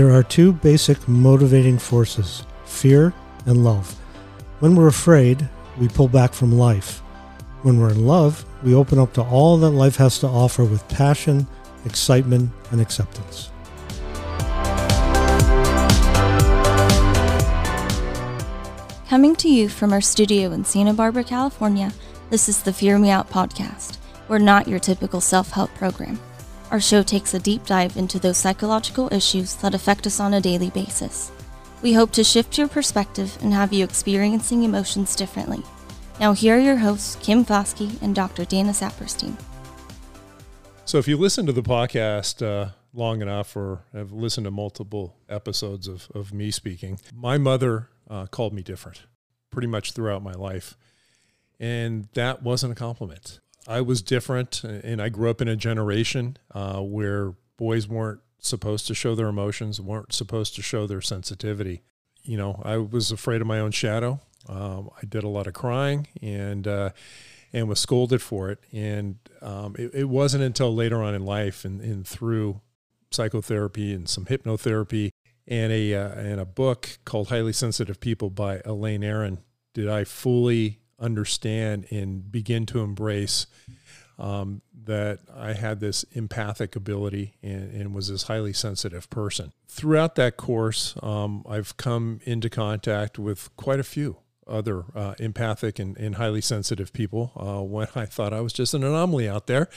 There are two basic motivating forces fear and love. When we're afraid, we pull back from life. When we're in love, we open up to all that life has to offer with passion, excitement, and acceptance. Coming to you from our studio in Santa Barbara, California, this is the Fear Me Out podcast. We're not your typical self help program. Our show takes a deep dive into those psychological issues that affect us on a daily basis. We hope to shift your perspective and have you experiencing emotions differently. Now, here are your hosts, Kim Foskey and Dr. Dana Saperstein. So, if you listen to the podcast uh, long enough or have listened to multiple episodes of, of me speaking, my mother uh, called me different pretty much throughout my life. And that wasn't a compliment. I was different, and I grew up in a generation uh, where boys weren't supposed to show their emotions, weren't supposed to show their sensitivity. You know, I was afraid of my own shadow. Um, I did a lot of crying and uh, and was scolded for it. And um, it, it, wasn't until later on in life and, and through psychotherapy and some hypnotherapy and a uh, and a book called Highly Sensitive People by Elaine Aron did I fully understand and begin to embrace um, that I had this empathic ability and, and, was this highly sensitive person. Throughout that course, um, I've come into contact with quite a few other uh, empathic and, and, highly sensitive people uh, when I thought I was just an anomaly out there.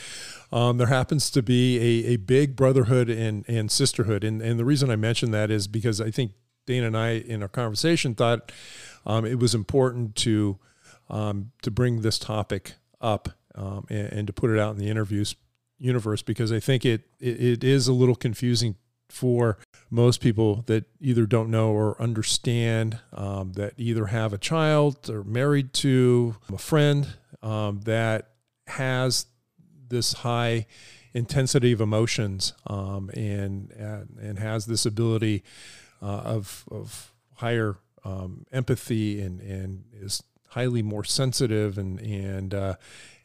Um, there happens to be a, a big brotherhood and, and sisterhood. And, and the reason I mention that is because I think Dana and I, in our conversation, thought um, it was important to um, to bring this topic up um, and, and, to put it out in the interviews universe because I think it, it, it is a little confusing for most people that either don't know or understand um, that either have a child or married to a friend um, that has this high intensity of emotions um, and, and, has this ability uh, of of higher um, empathy and and is highly more sensitive and and uh,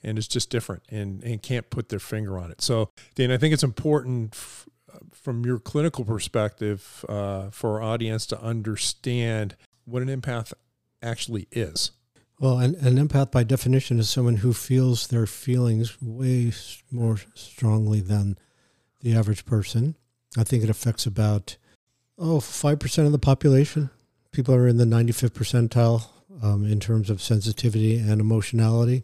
and is just different and and can't put their finger on it. So Dan, I think it's important f- from your clinical perspective uh, for our audience to understand what an empath actually is. Well, an, an empath by definition is someone who feels their feelings way more strongly than the average person. I think it affects about oh, 5% of the population. People are in the 95th percentile um, in terms of sensitivity and emotionality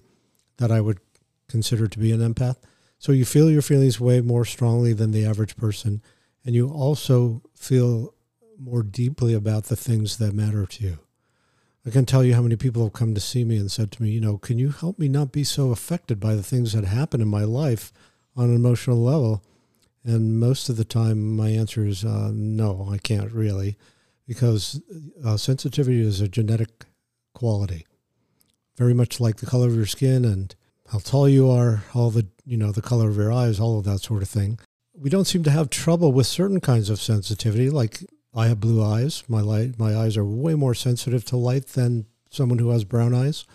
that I would consider to be an empath. So you feel your feelings way more strongly than the average person. And you also feel more deeply about the things that matter to you. I can tell you how many people have come to see me and said to me, you know, can you help me not be so affected by the things that happen in my life on an emotional level? And most of the time, my answer is uh, no, I can't really, because uh, sensitivity is a genetic quality, very much like the color of your skin and how tall you are, all the you know the color of your eyes, all of that sort of thing. We don't seem to have trouble with certain kinds of sensitivity, like I have blue eyes. My light, my eyes are way more sensitive to light than someone who has brown eyes.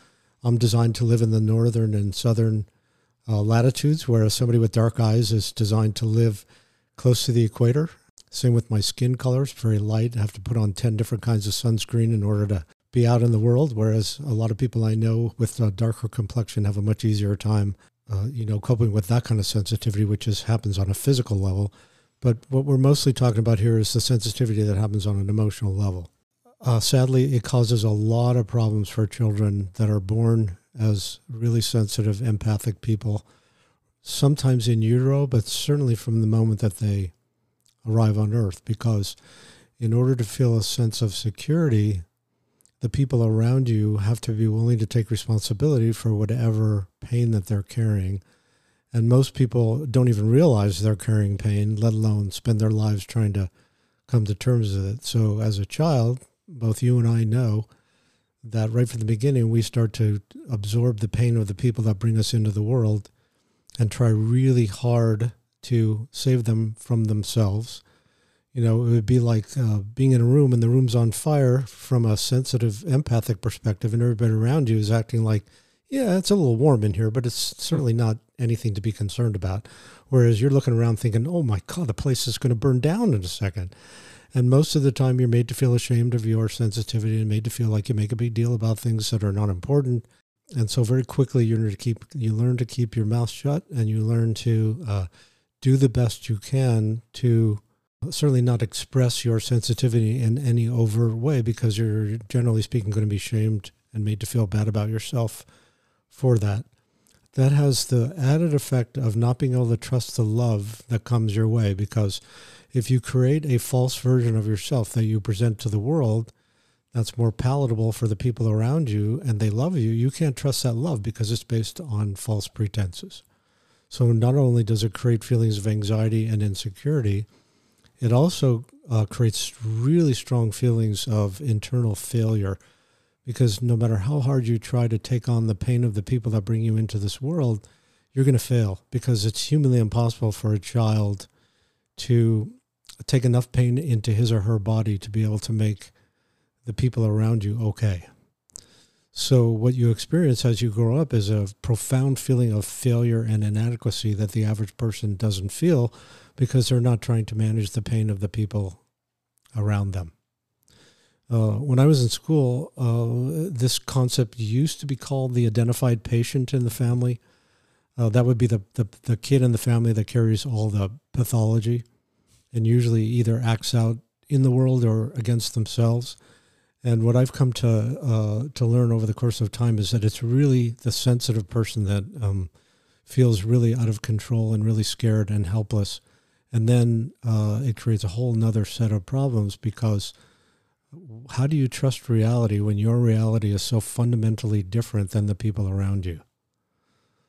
I'm designed to live in the northern and southern uh, latitudes, whereas somebody with dark eyes is designed to live close to the equator. Same with my skin colors, very light. I have to put on 10 different kinds of sunscreen in order to be out in the world, whereas a lot of people I know with a darker complexion have a much easier time, uh, you know, coping with that kind of sensitivity, which just happens on a physical level. But what we're mostly talking about here is the sensitivity that happens on an emotional level. Uh, sadly, it causes a lot of problems for children that are born as really sensitive, empathic people, sometimes in utero, but certainly from the moment that they arrive on earth. Because in order to feel a sense of security, the people around you have to be willing to take responsibility for whatever pain that they're carrying. And most people don't even realize they're carrying pain, let alone spend their lives trying to come to terms with it. So, as a child, both you and I know that right from the beginning, we start to absorb the pain of the people that bring us into the world and try really hard to save them from themselves. You know, it would be like uh, being in a room and the room's on fire from a sensitive, empathic perspective, and everybody around you is acting like, yeah, it's a little warm in here, but it's certainly not anything to be concerned about. Whereas you're looking around thinking, oh my God, the place is going to burn down in a second. And most of the time, you're made to feel ashamed of your sensitivity and made to feel like you make a big deal about things that are not important. And so, very quickly, you learn to keep you learn to keep your mouth shut, and you learn to uh, do the best you can to certainly not express your sensitivity in any overt way, because you're generally speaking going to be shamed and made to feel bad about yourself for that. That has the added effect of not being able to trust the love that comes your way because if you create a false version of yourself that you present to the world that's more palatable for the people around you and they love you, you can't trust that love because it's based on false pretenses. So not only does it create feelings of anxiety and insecurity, it also uh, creates really strong feelings of internal failure because no matter how hard you try to take on the pain of the people that bring you into this world, you're going to fail because it's humanly impossible for a child to take enough pain into his or her body to be able to make the people around you okay. So, what you experience as you grow up is a profound feeling of failure and inadequacy that the average person doesn't feel because they're not trying to manage the pain of the people around them. Uh, when I was in school, uh, this concept used to be called the identified patient in the family. Uh, that would be the, the, the kid in the family that carries all the pathology and usually either acts out in the world or against themselves. And what I've come to uh, to learn over the course of time is that it's really the sensitive person that um, feels really out of control and really scared and helpless. And then uh, it creates a whole nother set of problems because how do you trust reality when your reality is so fundamentally different than the people around you?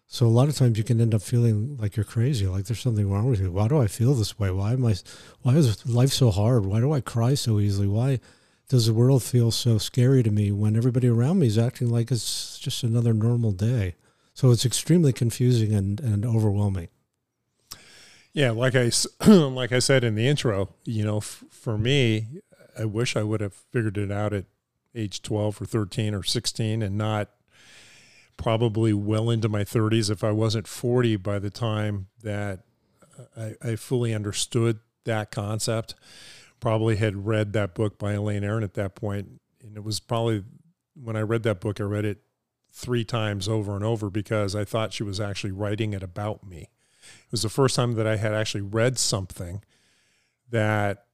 So a lot of times you can end up feeling like you're crazy, like there's something wrong with you. Why do I feel this way? Why am I? Why is life so hard? Why do I cry so easily? Why does the world feel so scary to me when everybody around me is acting like it's just another normal day? So it's extremely confusing and, and overwhelming. Yeah, like I like I said in the intro, you know, f- for me, I wish I would have figured it out at age 12 or 13 or 16 and not probably well into my 30s if I wasn't 40 by the time that uh, I, I, fully understood that concept. Probably had read that book by Elaine Aron at that point, and it was probably when I read that book, I read it three times over and over because I thought she was actually writing it about me. It was the first time that I had actually read something that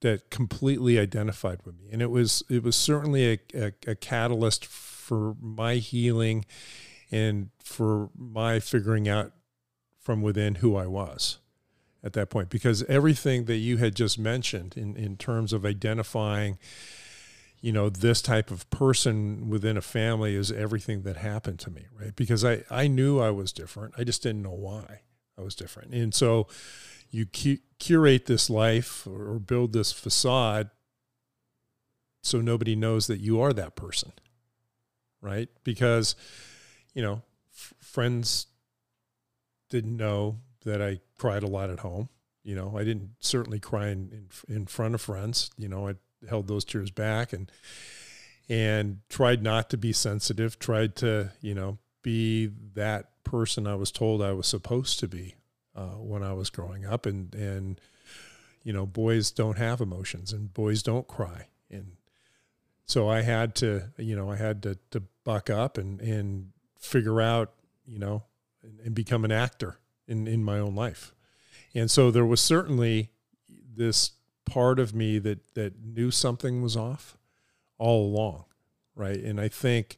that completely identified with me, and it was it was certainly a, a, a catalyst for my healing and for my figuring out from within who I was at that point. Because everything that you had just mentioned in, in terms of identifying, you know, this type of person within a family is everything that happened to me, right? Because I, I knew I was different. I just didn't know why I was different. And so you cu- curate this life or build this facade so nobody knows that you are that person right? Because, you know, f- friends didn't know that I cried a lot at home. You know, I didn't certainly cry in, in, in front of friends. You know, I held those tears back and and tried not to be sensitive. Tried to, you know, be that person I was told I was supposed to be uh, when I was growing up. And and you know, boys don't have emotions and boys don't cry. And so I had to, you know, I had to, to buck up and, and figure out, you know, and, and become an actor in, in my own life. And so there was certainly this part of me that, that knew something was off all along. Right. And I think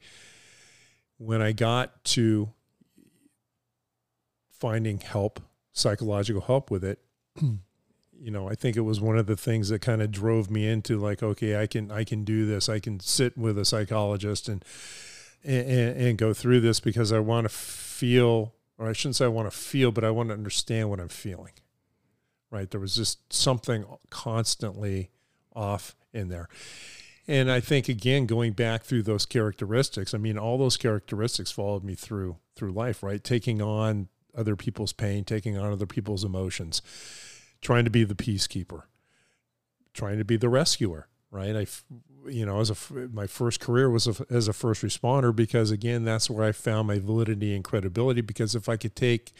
when I got to finding help, psychological help with it, you know, I think it was one of the things that kind of drove me into like, okay, I can, I can do this. I can sit with a psychologist and, and, and go through this because I want to feel, or I shouldn't say I want to feel, but I want to understand what I'm feeling. Right. There was just something constantly off in there. And I think again, going back through those characteristics, I mean, all those characteristics followed me through through life, right? Taking on other people's pain, taking on other people's emotions trying to be the peacekeeper, trying to be the rescuer, right? I, you know, as a my first career was a, as a first responder because again, that's where I found my validity and credibility. Because if I could take,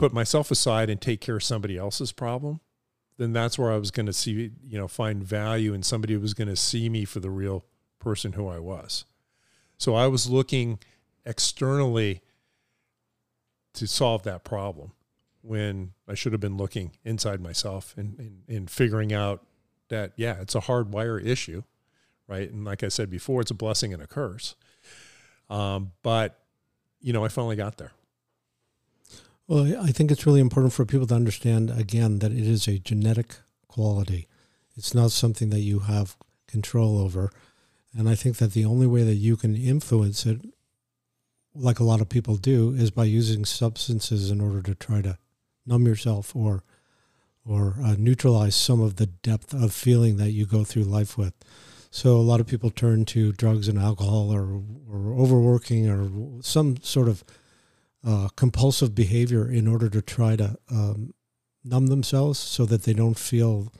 put myself aside and take care of somebody else's problem, then that's where I was going to see, you know, find value in somebody was going to see me for the real person who I was. So I was looking externally to solve that problem when I should have been looking inside myself and, and, and figuring out that, yeah, it's a hardwire issue, right? And like I said before, it's a blessing and a curse. Um, but, you know, I finally got there. Well, I think it's really important for people to understand again that it is a genetic quality. It's not something that you have control over. And I think that the only way that you can influence it, like a lot of people do, is by using substances in order to try to numb yourself or or uh, neutralize some of the depth of feeling that you go through life with. So a lot of people turn to drugs and alcohol or, or overworking or some sort of uh, compulsive behavior in order to try to um, numb themselves so that they don't feel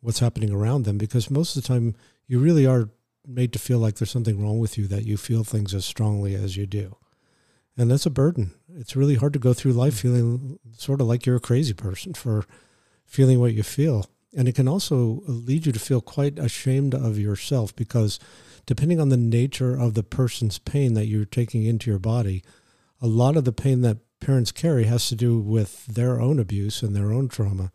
what's happening around them. Because most of the time, you really are made to feel like there's something wrong with you that you feel things as strongly as you do. And that's a burden. It's really hard to go through life feeling sort of like you're a crazy person for feeling what you feel. And it can also lead you to feel quite ashamed of yourself because depending on the nature of the person's pain that you're taking into your body, a lot of the pain that parents carry has to do with their own abuse and their own trauma,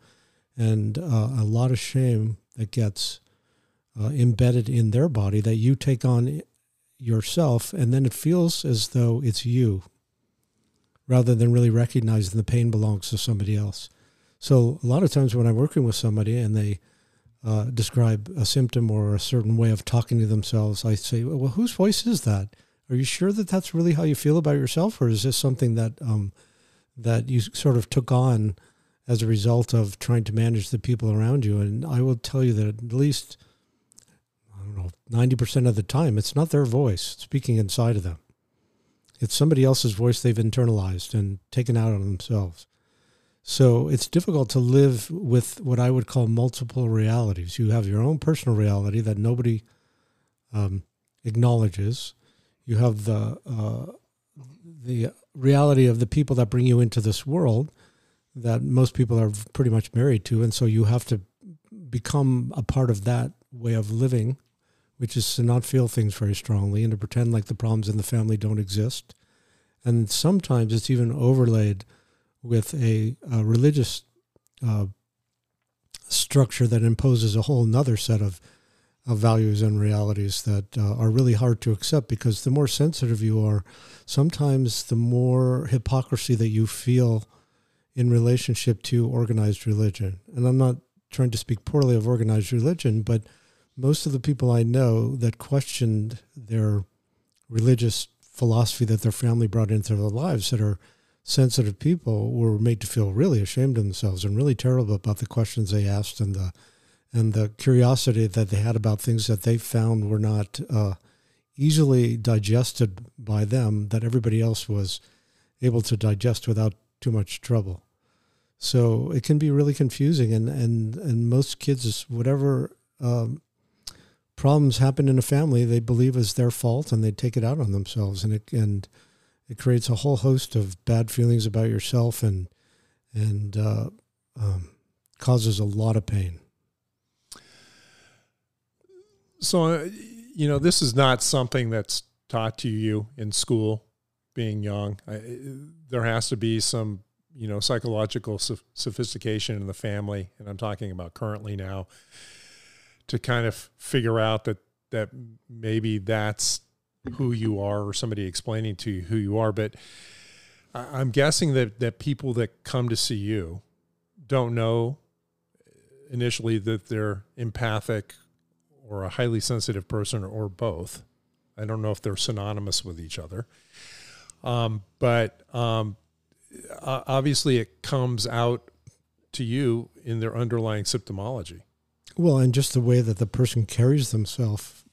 and uh, a lot of shame that gets uh, embedded in their body that you take on yourself, and then it feels as though it's you, rather than really recognizing the pain belongs to somebody else. So a lot of times when I'm working with somebody and they uh, describe a symptom or a certain way of talking to themselves, I say, "Well, whose voice is that?" Are you sure that that's really how you feel about yourself, or is this something that um, that you sort of took on as a result of trying to manage the people around you? And I will tell you that at least I don't know ninety percent of the time, it's not their voice speaking inside of them. It's somebody else's voice they've internalized and taken out on themselves. So it's difficult to live with what I would call multiple realities. You have your own personal reality that nobody um, acknowledges you have the uh, the reality of the people that bring you into this world that most people are pretty much married to, and so you have to become a part of that way of living, which is to not feel things very strongly and to pretend like the problems in the family don't exist. And sometimes it's even overlaid with a, a religious uh, structure that imposes a whole nother set of of values and realities that uh, are really hard to accept because the more sensitive you are, sometimes the more hypocrisy that you feel in relationship to organized religion. And I'm not trying to speak poorly of organized religion, but most of the people I know that questioned their religious philosophy that their family brought into their lives that are sensitive people were made to feel really ashamed of themselves and really terrible about the questions they asked and the and the curiosity that they had about things that they found were not uh, easily digested by them that everybody else was able to digest without too much trouble. So it can be really confusing, and and and most kids, whatever um, problems happen in a family, they believe is their fault, and they take it out on themselves, and it and it creates a whole host of bad feelings about yourself, and and uh, um, causes a lot of pain. So, uh, you know, this is not something that's taught to you in school being young. I, there has to be some, you know, psychological sophistication in the family, and I'm talking about currently now, to kind of figure out that that maybe that's who you are, or somebody explaining to you who you are. But I'm guessing that that people that come to see you don't know initially that they're empathic or a highly sensitive person or both. I don't know if they're synonymous with each other. Um, but um, obviously, it comes out to you in their underlying symptomology. Well, and just the way that the person carries themselves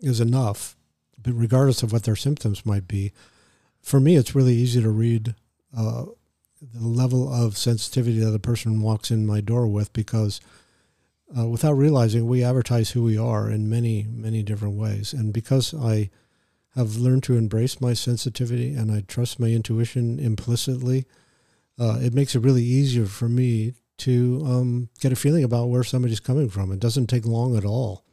is enough, regardless of what their symptoms might be. For me, it's really easy to read uh, the level of sensitivity that a person walks in my door with because uh, without realizing, we advertise who we are in many, many different ways. And because I have learned to embrace my sensitivity and I trust my intuition implicitly, uh, it makes it really easier for me to um, get a feeling about where somebody's coming from. It doesn't take long at all.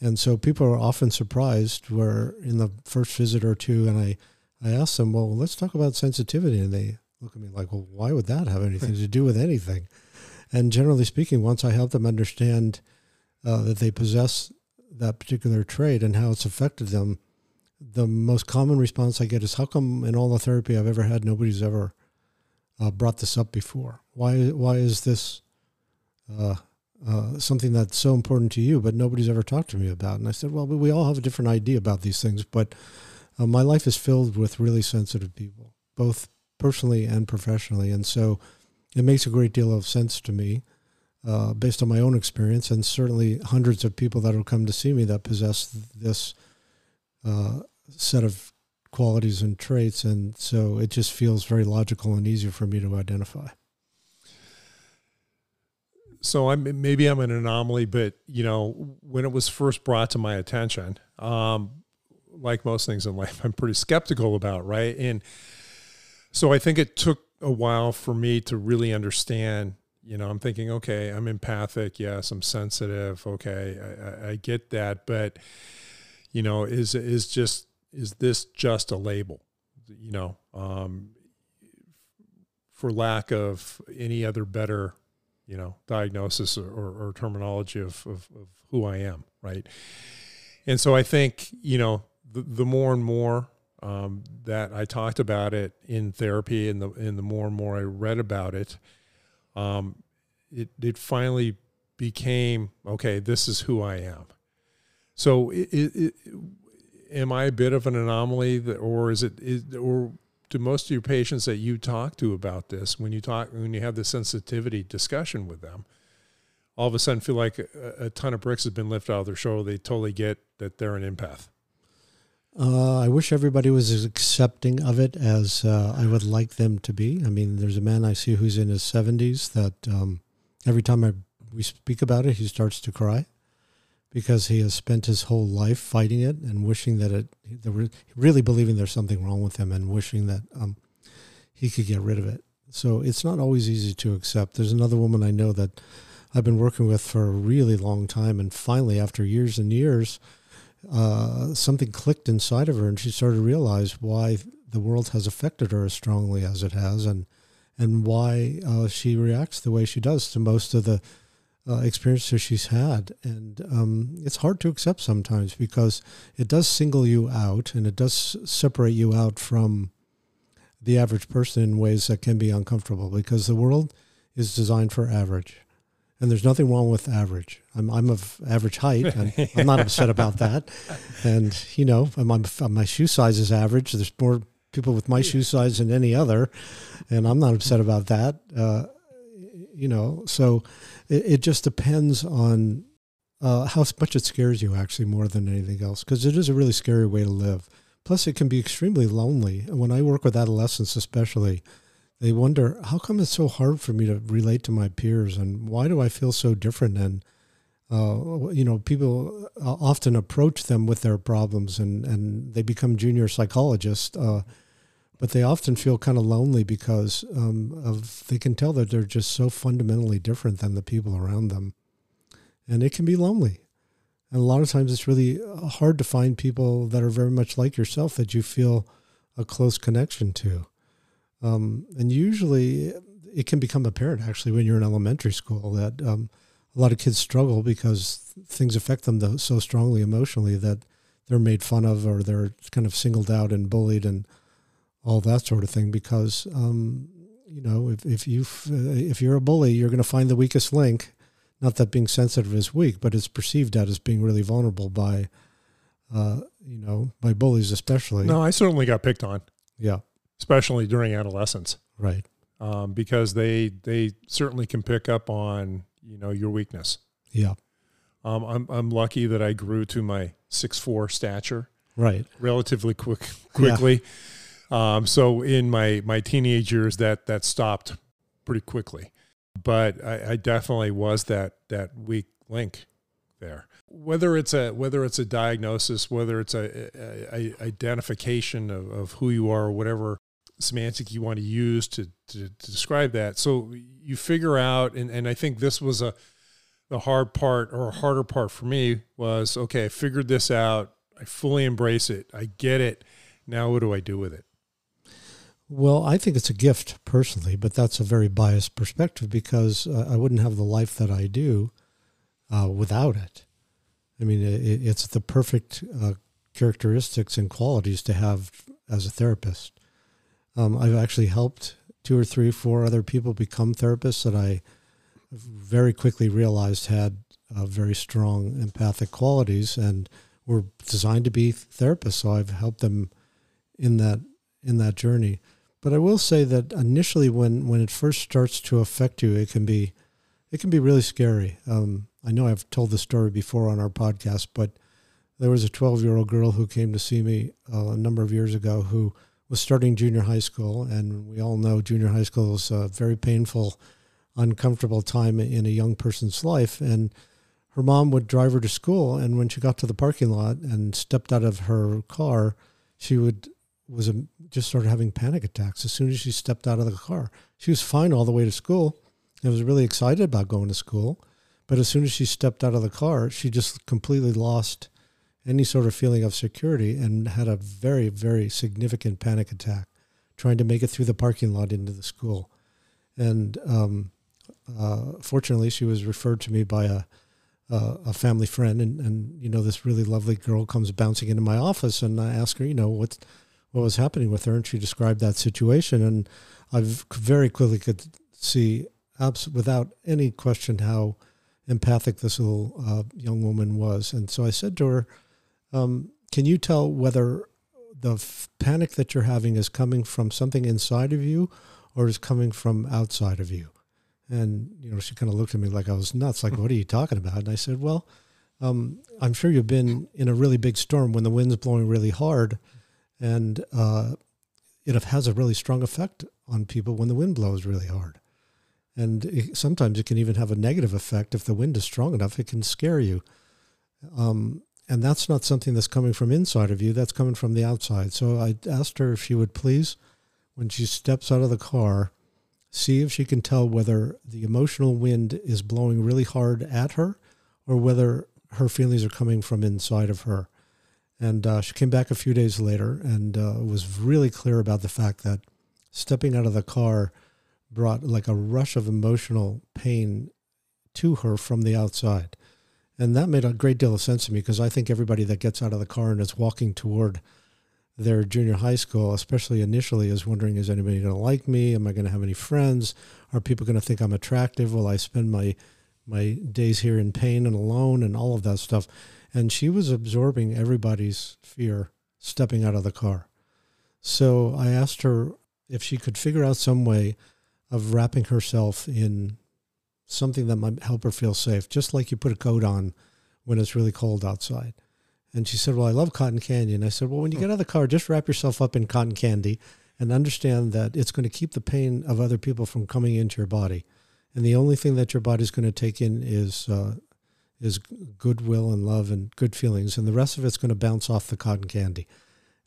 And so people are often surprised where in the first visit or two, and I, I ask them, well, let's talk about sensitivity. And they look at me like, well, why would that have anything to do with anything? And generally speaking, once I help them understand uh, that they possess that particular trait and how it's affected them, the most common response I get is, how come in all the therapy I've ever had, nobody's ever uh, brought this up before? Why, why is this uh, uh, something that's so important to you, but nobody's ever talked to me about. And I said, well, we all have a different idea about these things, but uh, my life is filled with really sensitive people, both personally and professionally. And so it makes a great deal of sense to me uh, based on my own experience and certainly hundreds of people that will come to see me that possess this uh, set of qualities and traits. And so it just feels very logical and easier for me to identify so I'm maybe I'm an anomaly, but you know, when it was first brought to my attention, um, like most things in life, I'm pretty skeptical about, right? And so I think it took a while for me to really understand. You know, I'm thinking, okay, I'm empathic. Yes, I'm sensitive. Okay, I, I get that, but you know, is is just is this just a label? You know, um, for lack of any other better you know, diagnosis or, or, or terminology of, of, of, who I am, right? And so I think, you know, the, the more and more um, that I talked about it in therapy and the, and the more and more I read about it, um, it, it finally became, okay, this is who I am. So it, it, it, am I a bit of an anomaly that, or is it, is, or do most of your patients that you talk to about this when you talk when you have the sensitivity discussion with them all of a sudden feel like a, a ton of bricks has been lifted out of their shoulder they totally get that they're an empath uh, I wish everybody was as accepting of it as uh, I would like them to be. I mean, there's a man I see who's in his 70s that um, every time I, we speak about it, he starts to cry because he has spent his whole life fighting it and wishing that it, there were, really believing there's something wrong with him and wishing that um, he could get rid of it. So it's not always easy to accept. There's another woman I know that I've been working with for a really long time, and finally, after years and years, uh, something clicked inside of her, and she started to realize why the world has affected her as strongly as it has, and and why uh, she reacts the way she does to most of the uh, experiences she's had. And um, it's hard to accept sometimes because it does single you out and it does separate you out from the average person in ways that can be uncomfortable because the world is designed for average. And there's nothing wrong with average. I'm, I'm of average height, and I'm not upset about that. And, you know, I'm, I'm, my shoe size is average. There's more people with my shoe size than any other, and I'm not upset about that. Uh, you know, so it, it just depends on uh, how much it scares you, actually, more than anything else, because it is a really scary way to live. Plus, it can be extremely lonely. And when I work with adolescents, especially, they wonder how come it's so hard for me to relate to my peers, and why do I feel so different? And uh, you know, people uh, often approach them with their problems, and and they become junior psychologists. Uh, but they often feel kind of lonely because um, of they can tell that they're just so fundamentally different than the people around them, and it can be lonely. And a lot of times, it's really uh, hard to find people that are very much like yourself that you feel a close connection to. Um, and usually, it can become apparent actually when you're in elementary school that um, a lot of kids struggle because things affect them so strongly emotionally that they're made fun of or they're kind of singled out and bullied and all that sort of thing. Because um, you know, if if you uh, if you're a bully, you're going to find the weakest link. Not that being sensitive is weak, but it's perceived as being really vulnerable by, uh, you know, by bullies especially. No, I certainly got picked on. Yeah, especially during adolescence. Right. Um, because they they certainly can pick up on you know your weakness. Yeah. Um, I'm I'm lucky that I grew to my six four stature. Right. Relatively quick quickly. Yeah. Um, so in my my teenage years, that that stopped pretty quickly. But I, I definitely was that that weak link there. Whether it's a whether it's a diagnosis, whether it's a, a, a identification of, of who you are, or whatever semantic you want to use to to, to describe that. So you figure out, and, and I think this was a the hard part or a harder part for me was okay, I figured this out. I fully embrace it. I get it. Now what do I do with it? Well, I think it's a gift personally, but that's a very biased perspective because uh, I wouldn't have the life that I do uh, without it. I mean, it, it's the perfect uh, characteristics and qualities to have as a therapist. Um, I've actually helped two or three, four other people become therapists that I very quickly realized had uh, very strong empathic qualities and were designed to be therapists. So I've helped them in that in that journey. But I will say that initially, when when it first starts to affect you, it can be it can be really scary. Um, I know I've told the story before on our podcast, but there was a 12 year old girl who came to see me uh, a number of years ago who was starting junior high school, and we all know junior high school is a very painful, uncomfortable time in a young person's life. And her mom would drive her to school, and when she got to the parking lot and stepped out of her car, she would was just started having panic attacks as soon as she stepped out of the car. She was fine all the way to school and was really excited about going to school, but as soon as she stepped out of the car, she just completely lost any sort of feeling of security and had a very, very significant panic attack trying to make it through the parking lot into the school. And um, uh, fortunately, she was referred to me by a, a family friend. And, and, you know, this really lovely girl comes bouncing into my office and I ask her, you know, what's, what was happening with her. And she described that situation. And I very quickly could see, abs- without any question, how empathic this little uh, young woman was. And so I said to her, um, can you tell whether the f- panic that you're having is coming from something inside of you or is coming from outside of you? And, you know, she kind of looked at me like I was nuts, like, what are you talking about? And I said, well, um, I'm sure you've been in a really big storm when the wind's blowing really hard and uh, it has a really strong effect on people when the wind blows really hard. And it, sometimes it can even have a negative effect if the wind is strong enough, it can scare you. Um, and that's not something that's coming from inside of you, that's coming from the outside. So I asked her if she would please, when she steps out of the car, see if she can tell whether the emotional wind is blowing really hard at her or whether her feelings are coming from inside of her. And uh, she came back a few days later and uh, was really clear about the fact that stepping out of the car brought like a rush of emotional pain to her from the outside. And that made a great deal of sense to me because I think everybody that gets out of the car and is walking toward their junior high school, especially initially, is wondering is anybody going to like me? Am I going to have any friends? Are people going to think I'm attractive? Will I spend my my days here in pain and alone and all of that stuff? And she was absorbing everybody's fear stepping out of the car. So I asked her if she could figure out some way of wrapping herself in something that might help her feel safe, just like you put a coat on when it's really cold outside. And she said, Well, I love cotton candy. And I said, Well, when you get out of the car, just wrap yourself up in cotton candy and understand that it's going to keep the pain of other people from coming into your body. And the only thing that your body's going to take in is uh, is goodwill and love and good feelings, and the rest of it's going to bounce off the cotton candy.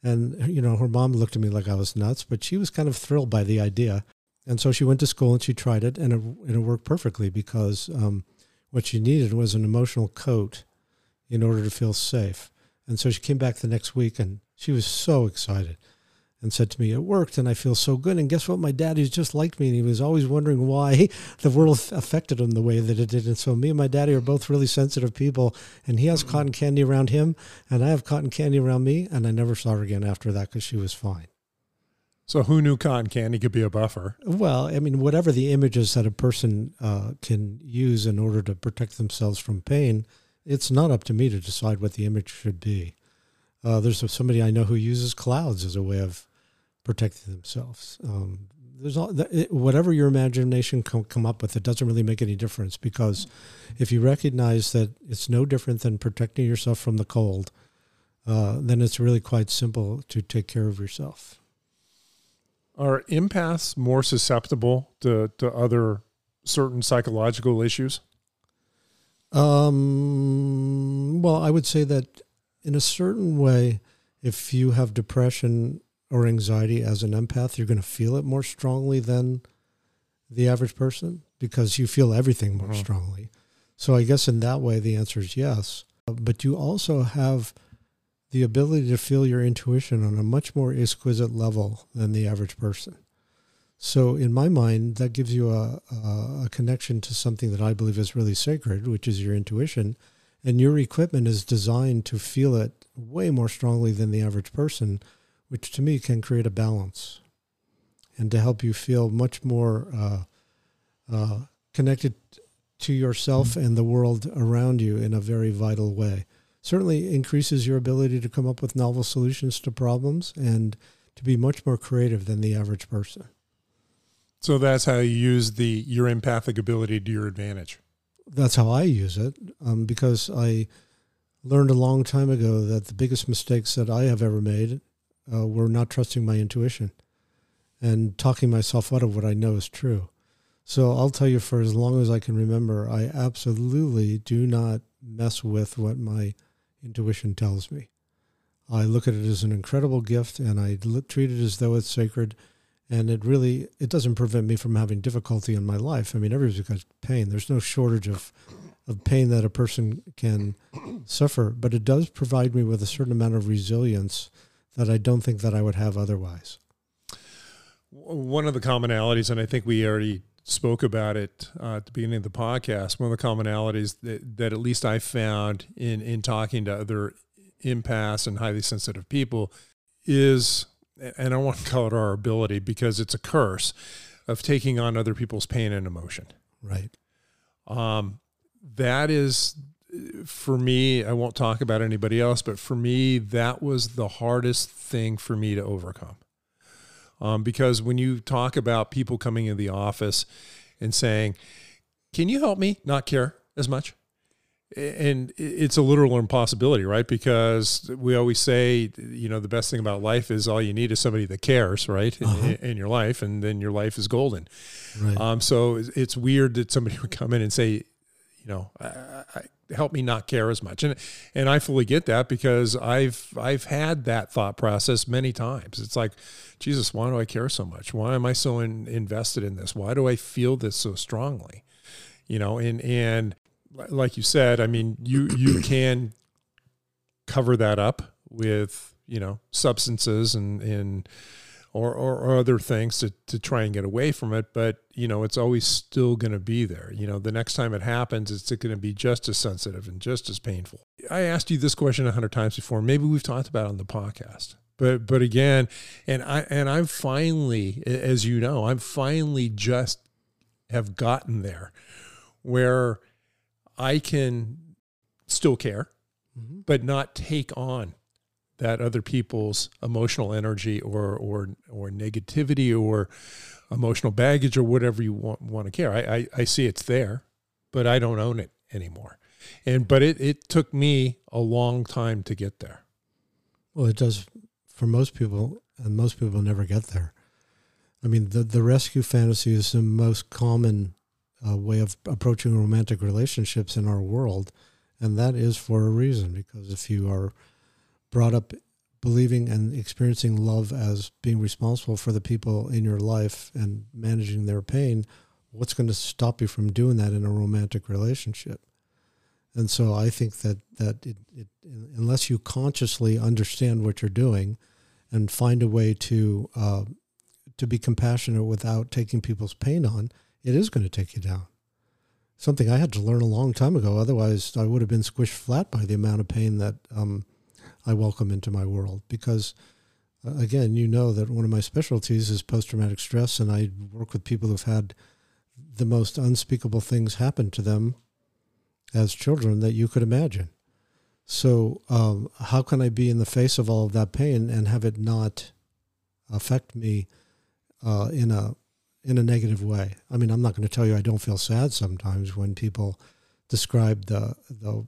And you know, her mom looked at me like I was nuts, but she was kind of thrilled by the idea. And so she went to school and she tried it, and it, and it worked perfectly because um, what she needed was an emotional coat in order to feel safe. And so she came back the next week, and she was so excited and said to me, It worked, and I feel so good. And guess what? My daddy's just like me, and he was always wondering why the world affected him the way that it did. And so, me and my daddy are both really sensitive people, and he has cotton candy around him, and I have cotton candy around me. And I never saw her again after that because she was fine. So, who knew cotton candy could be a buffer? Well, I mean, whatever the images that a person uh, can use in order to protect themselves from pain, it's not up to me to decide what the image should be. Uh, there's somebody I know who uses clouds as a way of protecting themselves. Um, there's all, whatever your imagination can come up with, it doesn't really make any difference because if you recognize that it's no different than protecting yourself from the cold, uh, then it's really quite simple to take care of yourself. Are empaths more susceptible to, to other certain psychological issues? Um, well, I would say that in a certain way, if you have depression or anxiety as an empath, you're going to feel it more strongly than the average person because you feel everything more mm-hmm. strongly. So I guess in that way, the answer is yes. But you also have the ability to feel your intuition on a much more exquisite level than the average person. So, in my mind, that gives you a, a, a, connection to something that I believe is really sacred, which is your intuition. And your equipment is designed to feel it way more strongly than the average person, which to me can create a balance and to help you feel much more uh, uh, connected to yourself and the world around you in a very vital way. Certainly increases your ability to come up with novel solutions to problems and to be much more creative than the average person. So that's how you use the your empathic ability to your advantage. That's how I use it um, because I learned a long time ago that the biggest mistakes that I have ever made uh, were not trusting my intuition and talking myself out of what I know is true. So I'll tell you for as long as I can remember, I absolutely do not mess with what my intuition tells me. I look at it as an incredible gift and I treat it as though it's sacred and it really it doesn't prevent me from having difficulty in my life. I mean, everybody's got pain. There's no shortage of of pain that a person can suffer, but it does provide me with a certain amount of resilience that I don't think that I would have otherwise. One of the commonalities, and I think we already spoke about it uh, at the beginning of the podcast. One of the commonalities that, that at least I found in in talking to other empaths and highly sensitive people is and I want to call it our ability because it's a curse of taking on other people's pain and emotion. Right. Um, that is for me. I won't talk about anybody else, but for me, that was the hardest thing for me to overcome. Um, because when you talk about people coming in the office and saying, "Can you help me not care as much?" and it's a literal impossibility, right? Because we always say, you know, the best thing about life is all you need is somebody that cares, right, uh-huh. in, in, your life, and then your life is golden. Right. Um, so it's weird that somebody would come in and say, you know, I, I, help me not care as much, and and I fully get that because I've I've had that thought process many times. It's like, Jesus, why do I care so much? Why am I so in, invested in this? Why do I feel this so strongly? You know, and and like you said, I mean, you you can cover that up with you know substances and and or, or, or other things to, to try and get away from it. But, you know, it's always still going to be there. You know, the next time it happens, it's going to be just as sensitive and just as painful. I asked you this question a hundred times before. Maybe we've talked about it on the podcast. But, but again, and I, and I'm finally, as you know, I'm finally just have gotten there where I can still care, mm-hmm. but not take on that other people's emotional energy or or or negativity or emotional baggage or whatever you want want to care. I, I, I see it's there, but I don't own it anymore. And but it, it took me a long time to get there. Well, it does for most people, and most people never get there. I mean, the the rescue fantasy is the most common uh, way of approaching romantic relationships in our world, and that is for a reason. Because if you are brought up believing and experiencing love as being responsible for the people in your life and managing their pain, what's going to stop you from doing that in a romantic relationship? And so I think that that it, it, unless you consciously understand what you're doing and find a way to uh, to be compassionate without taking people's pain on, it is going to take you down. Something I had to learn a long time ago. Otherwise, I would have been squished flat by the amount of pain that um, I welcome into my world. Because, uh, again, you know that one of my specialties is post traumatic stress, and I work with people who've had the most unspeakable things happen to them as children that you could imagine. So, um, how can I be in the face of all of that pain and have it not affect me uh, in a in a negative way. I mean, I'm not going to tell you I don't feel sad sometimes when people describe the the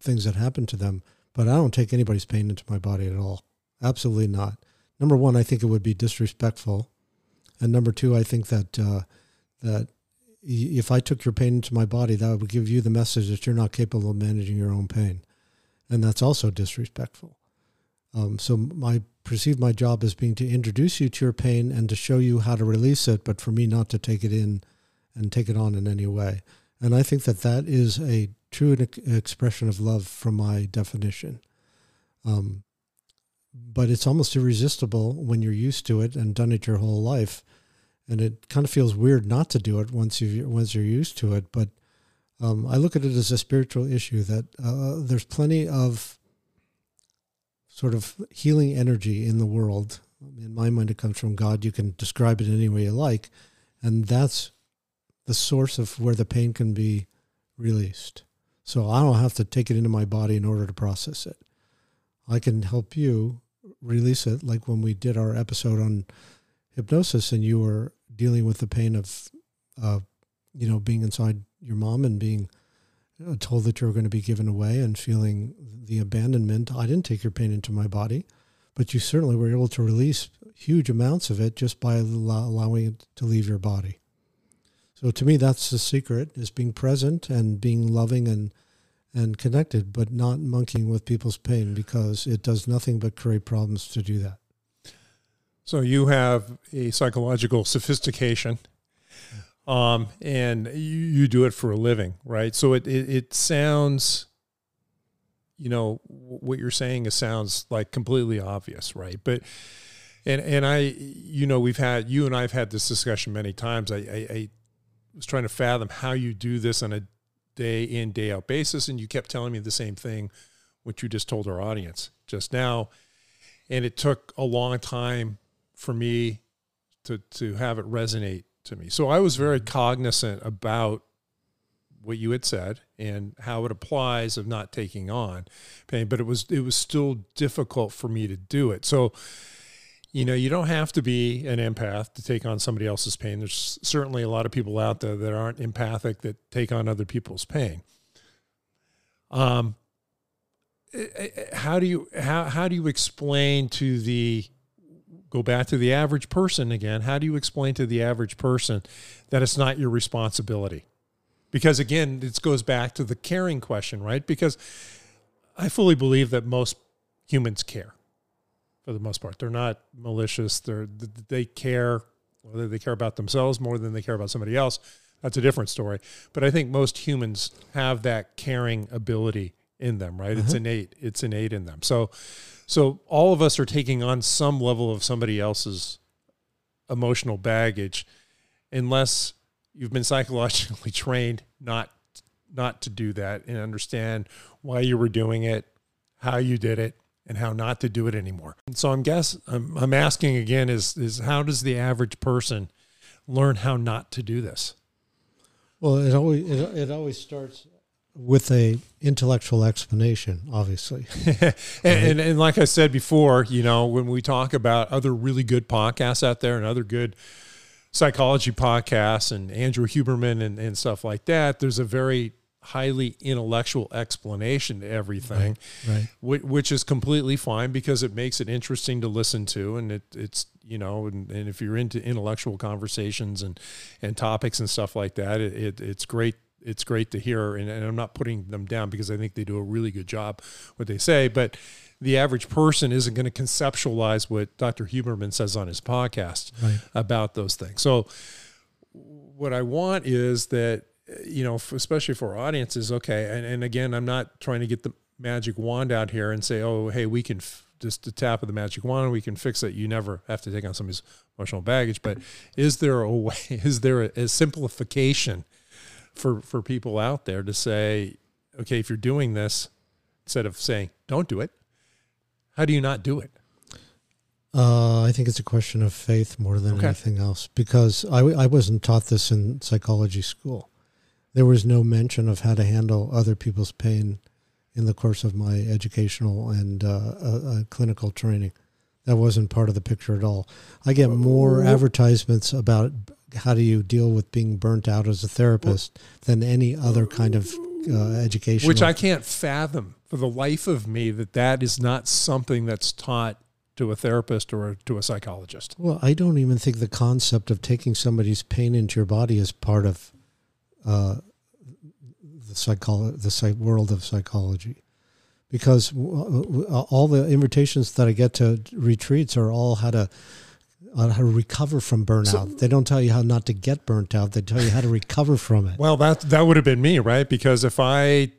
things that happen to them, but I don't take anybody's pain into my body at all. Absolutely not. Number one, I think it would be disrespectful, and number two, I think that uh, that if I took your pain into my body, that would give you the message that you're not capable of managing your own pain, and that's also disrespectful. Um, so my perceive my job as being to introduce you to your pain and to show you how to release it, but for me not to take it in and take it on in any way. And I think that that is a true expression of love from my definition. Um, but it's almost irresistible when you're used to it and done it your whole life, and it kind of feels weird not to do it once you once you're used to it. But um, I look at it as a spiritual issue that uh, there's plenty of sort of healing energy in the world. In my mind, it comes from God. You can describe it any way you like, and that's the source of where the pain can be released. So I don't have to take it into my body in order to process it. I can help you release it, like when we did our episode on hypnosis, and you were dealing with the pain of, uh, you know, being inside your mom and being uh, told that you were going to be given away and feeling the abandonment. I didn't take your pain into my body, but you certainly were able to release huge amounts of it just by allowing it to leave your body. So to me, that's the secret: is being present and being loving and and connected, but not monkeying with people's pain because it does nothing but create problems to do that. So you have a psychological sophistication, um, and you, you do it for a living, right? So it, it, it sounds, you know, what you're saying is sounds like completely obvious, right? But and and I, you know, we've had you and I've had this discussion many times. I, I, I was trying to fathom how you do this on a day in day out basis and you kept telling me the same thing which you just told our audience just now. And it took a long time for me to to have it resonate to me. So i was very cognizant about what you had said and how it applies of not taking on pain but it was it was still difficult for me to do it. So you know, you don't have to be an empath to take on somebody else's pain. There's certainly a lot of people out there that aren't empathic that take on other people's pain. Um, eh, eh, eh, how do you how how do you explain to the go back to the average person again? How do you explain to the average person that it's not your responsibility? Because again, this goes back to the caring question, right? Because I fully believe that most humans care for the most part. They're not malicious. They're they care whether they care about themselves more than they care about somebody else. That's a different story. But I think most humans have that caring ability in them, right? It's uh-huh. innate. It's innate in them. So so all of us are taking on some level of somebody else's emotional baggage unless you've been psychologically trained not not to do that and understand why you were doing it, how you did it, and how not to do it anymore. And so I'm guess I'm, I'm asking again is is how does the average person learn how not to do this? Well, it always it, it always starts with a intellectual explanation, obviously. and, and, and like I said before, you know, when we talk about other really good podcasts out there and other good psychology podcasts and Andrew Huberman and, and stuff like that, there's a very highly intellectual explanation to everything, right, right. Which, is completely fine because it makes it interesting to listen to, and it, it's you know, and, and, if you're into intellectual conversations and and topics and stuff like that, it, it it's great. It's great to hear, and, and I'm not putting them down because I think they do a really good job what they say, but the average person isn't going to conceptualize what Dr. Huberman says on his podcast right. about those things. So, what I want is that you know, especially for audiences, okay. And, and again, I'm not trying to get the magic wand out here and say, oh, hey, we can f- just the tap of the magic wand, we can fix it. You never have to take on somebody's emotional baggage. But is there a way? Is there a, a simplification for for people out there to say, okay, if you're doing this, instead of saying don't do it, how do you not do it? Uh, I think it's a question of faith more than okay. anything else because I, I wasn't taught this in psychology school there was no mention of how to handle other people's pain in the course of my educational and uh, uh, uh, clinical training. That wasn't part of the picture at all. I get more advertisements about how do you deal with being burnt out as a therapist than any other kind of uh, education. Which I can't fathom for the life of me that that is not something that's taught to a therapist or to a psychologist. Well, I don't even think the concept of taking somebody's pain into your body is part of uh, the psycholo- the world of psychology, because all the invitations that I get to retreats are all how to how to recover from burnout. So, they don't tell you how not to get burnt out. They tell you how to recover from it. Well, that that would have been me, right? Because if I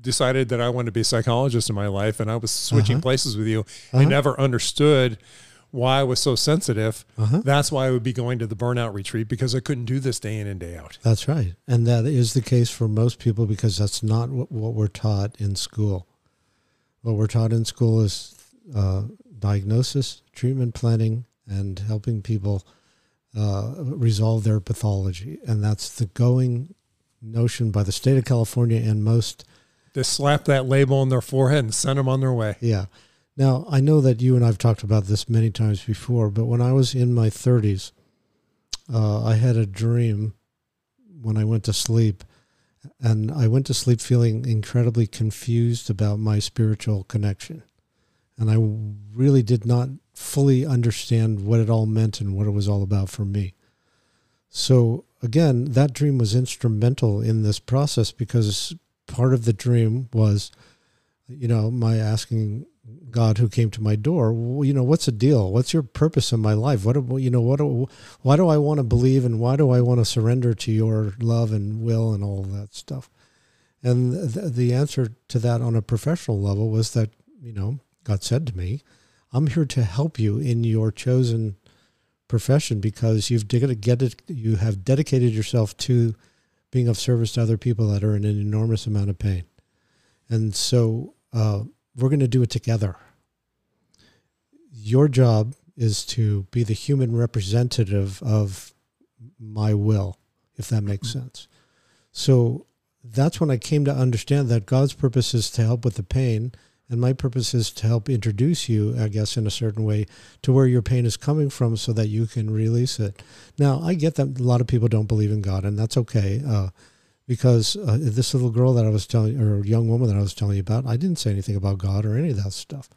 decided that I wanted to be a psychologist in my life and I was switching uh-huh. places with you, uh-huh. I never understood why I was so sensitive. Uh-huh. That's why I would be going to the burnout retreat because I couldn't do this day in and day out. That's right. And that is the case for most people because that's not what, what we're taught in school. What we're taught in school is uh, diagnosis, treatment planning, and helping people uh, resolve their pathology. And that's the going notion by the state of California and most. They slap that label on their forehead and send them on their way. Yeah. Now, I know that you and I've talked about this many times before, but when I was in my 30s, uh, I had a dream when I went to sleep. And I went to sleep feeling incredibly confused about my spiritual connection. And I really did not fully understand what it all meant and what it was all about for me. So, again, that dream was instrumental in this process because part of the dream was, you know, my asking God who came to my door, you know, what's the deal? What's your purpose in my life? What, do, you know, what, do, why do I want to believe and why do I want to surrender to your love and will and all that stuff? And the, answer to that on a professional level was that, you know, God said to me, I'm here to help you in your chosen profession because you've dedicated, you have dedicated yourself to being of service to other people that are in an enormous amount of pain. And so uh, we're going to do it together. Your job is to be the human representative of my will, if that makes mm-hmm. sense. So that's when I came to understand that God's purpose is to help with the pain and my purpose is to help introduce you, I guess, in a certain way to where your pain is coming from so that you can release it. Now, I get that a lot of people don't believe in God, and that's okay. Uh, because uh, this little girl that I was telling, or young woman that I was telling you about, I didn't say anything about God or any of that stuff.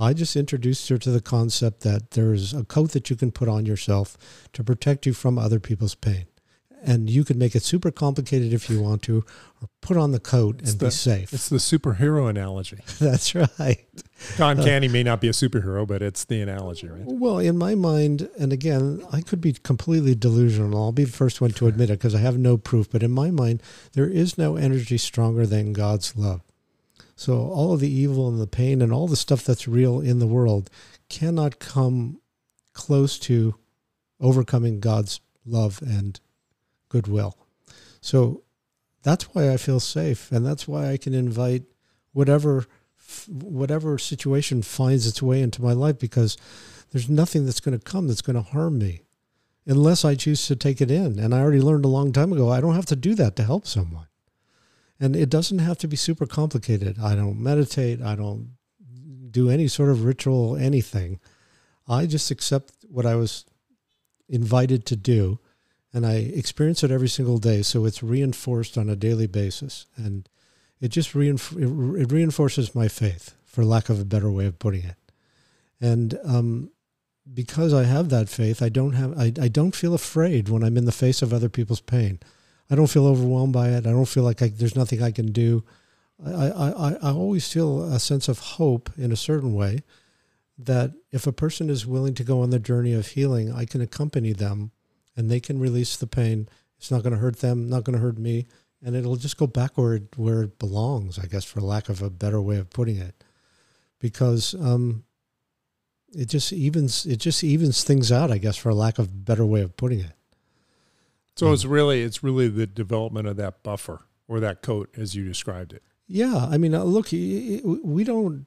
I just introduced her to the concept that there's a coat that you can put on yourself to protect you from other people's pain and you can make it super complicated if you want to, or put on the coat it's and the, be safe. It's the superhero analogy. That's right. Don uh, Candy may not be a superhero, but it's the analogy, right? Well, in my mind, and again, I could be completely delusional. I'll be the first one to admit it because I have no proof. But in my mind, there is no energy stronger than God's love. So all of the evil and the pain and all the stuff that's real in the world cannot come close to overcoming God's love and goodwill. So that's why I feel safe, and that's why I can invite whatever whatever situation finds its way into my life because there's nothing that's going to come that's going to harm me unless I choose to take it in. And I already learned a long time ago I don't have to do that to help someone. And it doesn't have to be super complicated. I don't meditate, I don't do any sort of ritual anything. I just accept what I was invited to do and I experience it every single day. So it's reinforced on a daily basis, and it just reinf- it reinforces my faith, for lack of a better way of putting it. And um, because I have that faith, I don't have I, I don't feel afraid when I'm in the face of other people's pain. I don't feel overwhelmed by it. I don't feel like I, there's nothing I can do. I, I, I always feel a sense of hope in a certain way that if a person is willing to go on the journey of healing, I can accompany them and they can release the pain. It's not going to hurt them, not going to hurt me, and it'll just go backward where it belongs, I guess, for lack of a better way of putting it, because um, it just evens it just evens things out, I guess, for lack of a better way of putting it. So um, it's really it's really the development of that buffer or that coat as you described it. Yeah, I mean, uh, look, we don't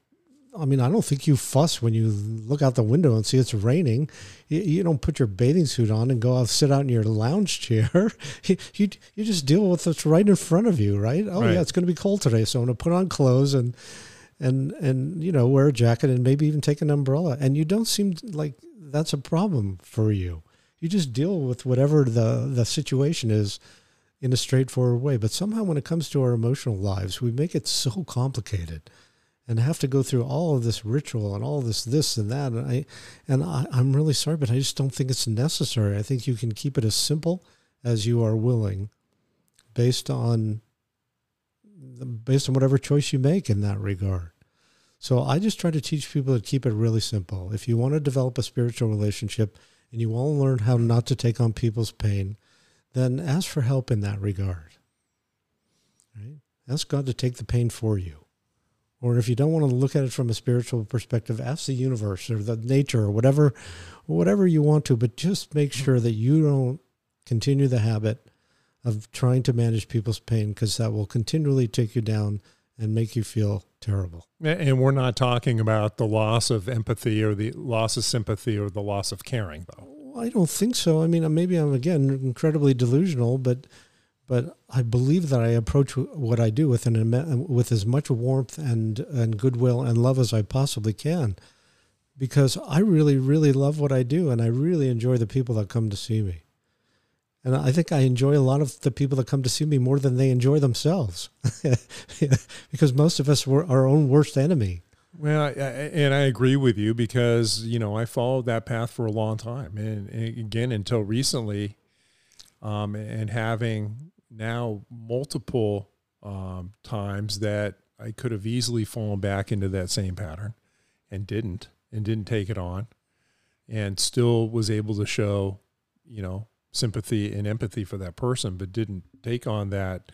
I mean, I don't think you fuss when you look out the window and see it's raining. You, you don't put your bathing suit on and go out sit out in your lounge chair. you, you, you just deal with what's right in front of you, right? Oh right. yeah, it's going to be cold today, so I'm going to put on clothes and and and you know wear a jacket and maybe even take an umbrella. And you don't seem like that's a problem for you. You just deal with whatever the the situation is in a straightforward way. But somehow, when it comes to our emotional lives, we make it so complicated and have to go through all of this ritual and all this this and that and I and I, I'm really sorry, but I just don't think it's necessary. I think you can keep it as simple as you are willing, based on based on whatever choice you make in that regard. So I just try to teach people to keep it really simple. If you want to develop a spiritual relationship and you want to learn how not to take on people's pain, then ask for help in that regard. Right? Ask God to take the pain for you. Or if you don't want to look at it from a spiritual perspective, ask the universe or the nature or whatever whatever you want to, but just make sure that you don't continue the habit of trying to manage people's pain because that will continually take you down and make you feel terrible. And we're not talking about the loss of empathy or the loss of sympathy or the loss of caring, though. I don't think so. I mean, maybe I'm again incredibly delusional, but but I believe that I approach what I do with an with as much warmth and and goodwill and love as I possibly can, because I really really love what I do and I really enjoy the people that come to see me. And I think I enjoy a lot of the people that come to see me more than they enjoy themselves, because most of us were our own worst enemy. Well, I, and I agree with you because you know I followed that path for a long time, and, and again until recently, um, and having now multiple um, times that I could have easily fallen back into that same pattern, and didn't, and didn't take it on, and still was able to show, you know, sympathy and empathy for that person, but didn't take on that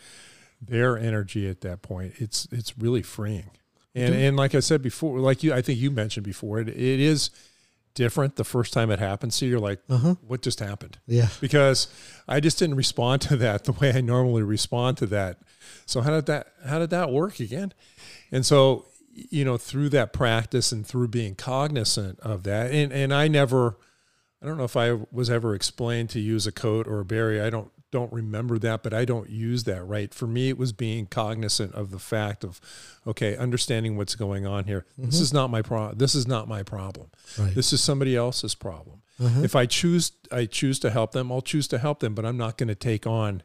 their energy at that point. It's it's really freeing. And and like I said before, like you, I think you mentioned before, it, it is different the first time it happens. So you're like, uh-huh. what just happened? Yeah. Because I just didn't respond to that the way I normally respond to that. So how did that how did that work again? And so you know through that practice and through being cognizant of that, and and I never I don't know if I was ever explained to use a coat or a berry. I don't don't remember that, but I don't use that right. For me, it was being cognizant of the fact of, okay, understanding what's going on here. Mm-hmm. This is not my problem. This is not my problem. Right. This is somebody else's problem. Uh-huh. If I choose, I choose to help them. I'll choose to help them, but I'm not going to take on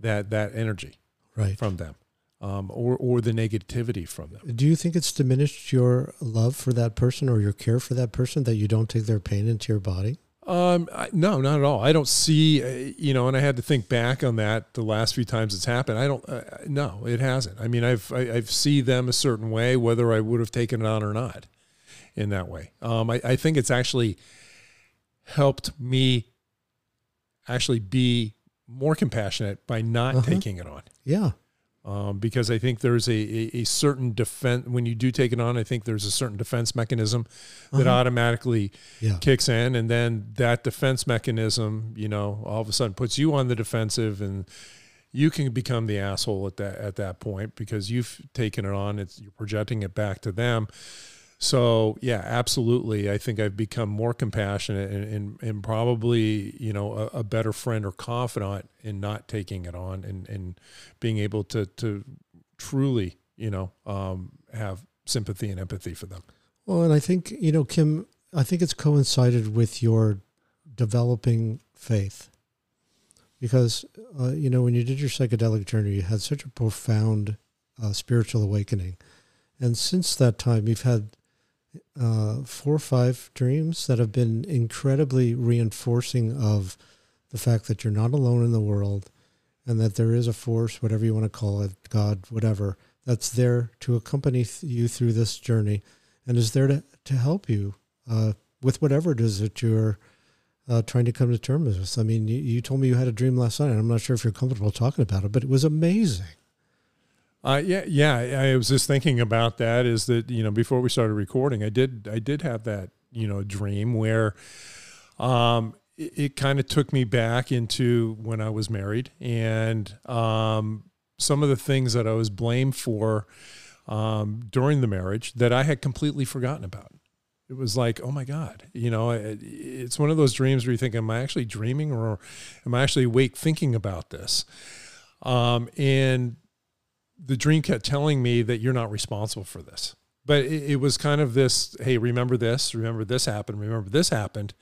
that that energy right. from them. Um, or, or the negativity from them. Do you think it's diminished your love for that person or your care for that person that you don't take their pain into your body? Um, I, no, not at all. I don't see, uh, you know, and I had to think back on that the last few times it's happened. I don't, uh, no, it hasn't. I mean, I've, I, I've see them a certain way, whether I would have taken it on or not in that way. Um, I, I think it's actually helped me actually be more compassionate by not uh-huh. taking it on. Yeah um, because I think there's a, a, a, certain defense when you do take it on. I think there's a certain defense mechanism that uh-huh. automatically yeah. kicks in, and then that defense mechanism, you know, all of a sudden puts you on the defensive, and you can become the asshole at that at that point because you've taken it on. It's you're projecting it back to them. So yeah, absolutely. I think I've become more compassionate and, and, and probably, you know, a, a, better friend or confidant in not taking it on and, and being able to, to truly, you know, um, have sympathy and empathy for them. Well, and I think, you know, Kim, I think it's coincided with your developing faith because, uh, you know, when you did your psychedelic journey, you had such a profound uh, spiritual awakening. And since that time, you've had uh, four or five dreams that have been incredibly reinforcing of the fact that you're not alone in the world and that there is a force, whatever you want to call it, God, whatever, that's there to accompany th- you through this journey and is there to, to help you uh, with whatever it is that you're uh, trying to come to terms with. I mean, you, you told me you had a dream last night, and I'm not sure if you're comfortable talking about it, but it was amazing. Uh, yeah, yeah. I was just thinking about that. Is that you know before we started recording, I did I did have that you know dream where, um, it, it kind of took me back into when I was married and um, some of the things that I was blamed for um, during the marriage that I had completely forgotten about. It was like, oh my God, you know, it, it's one of those dreams where you think, am I actually dreaming or am I actually awake thinking about this? Um, and the dream kept telling me that you're not responsible for this. But it, it, was kind of this, hey, remember this, remember this happened, remember this happened,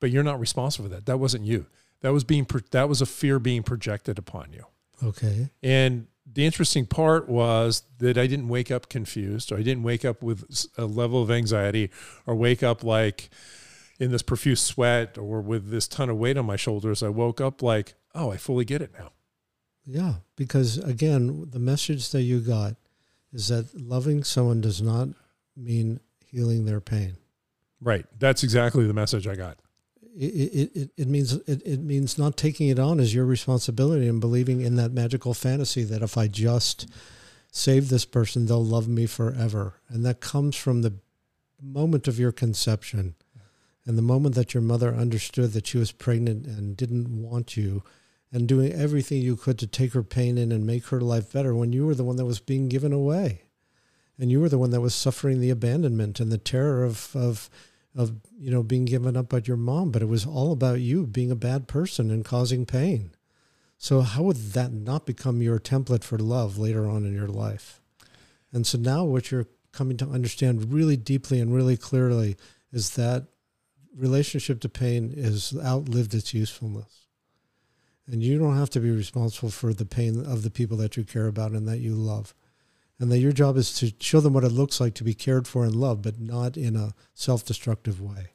but you're not responsible for that. That wasn't you. That was being that was a fear being projected upon you. Okay. And the interesting part was that I didn't wake up confused, or I didn't wake up with a level of anxiety, or wake up like in this profuse sweat, or with this ton of weight on my shoulders. I woke up like, oh, I fully get it now. Yeah, because again, the message that you got is that loving someone does not mean healing their pain. Right. That's exactly the message I got. It, it, it, means it, it means not taking it on as your responsibility and believing in that magical fantasy that if I just save this person, they'll love me forever. And that comes from the moment of your conception and the moment that your mother understood that she was pregnant and didn't want you and doing everything you could to take her pain in and make her life better when you were the one that was being given away. And you were the one that was suffering the abandonment and the terror of of of you know being given up by your mom. But it was all about you being a bad person and causing pain. So how would that not become your template for love later on in your life? And so now what you're coming to understand really deeply and really clearly is that relationship to pain has outlived its usefulness and you don't have to be responsible for the pain of the people that you care about and that you love and that your job is to show them what it looks like to be cared for and loved, but not in a self-destructive way.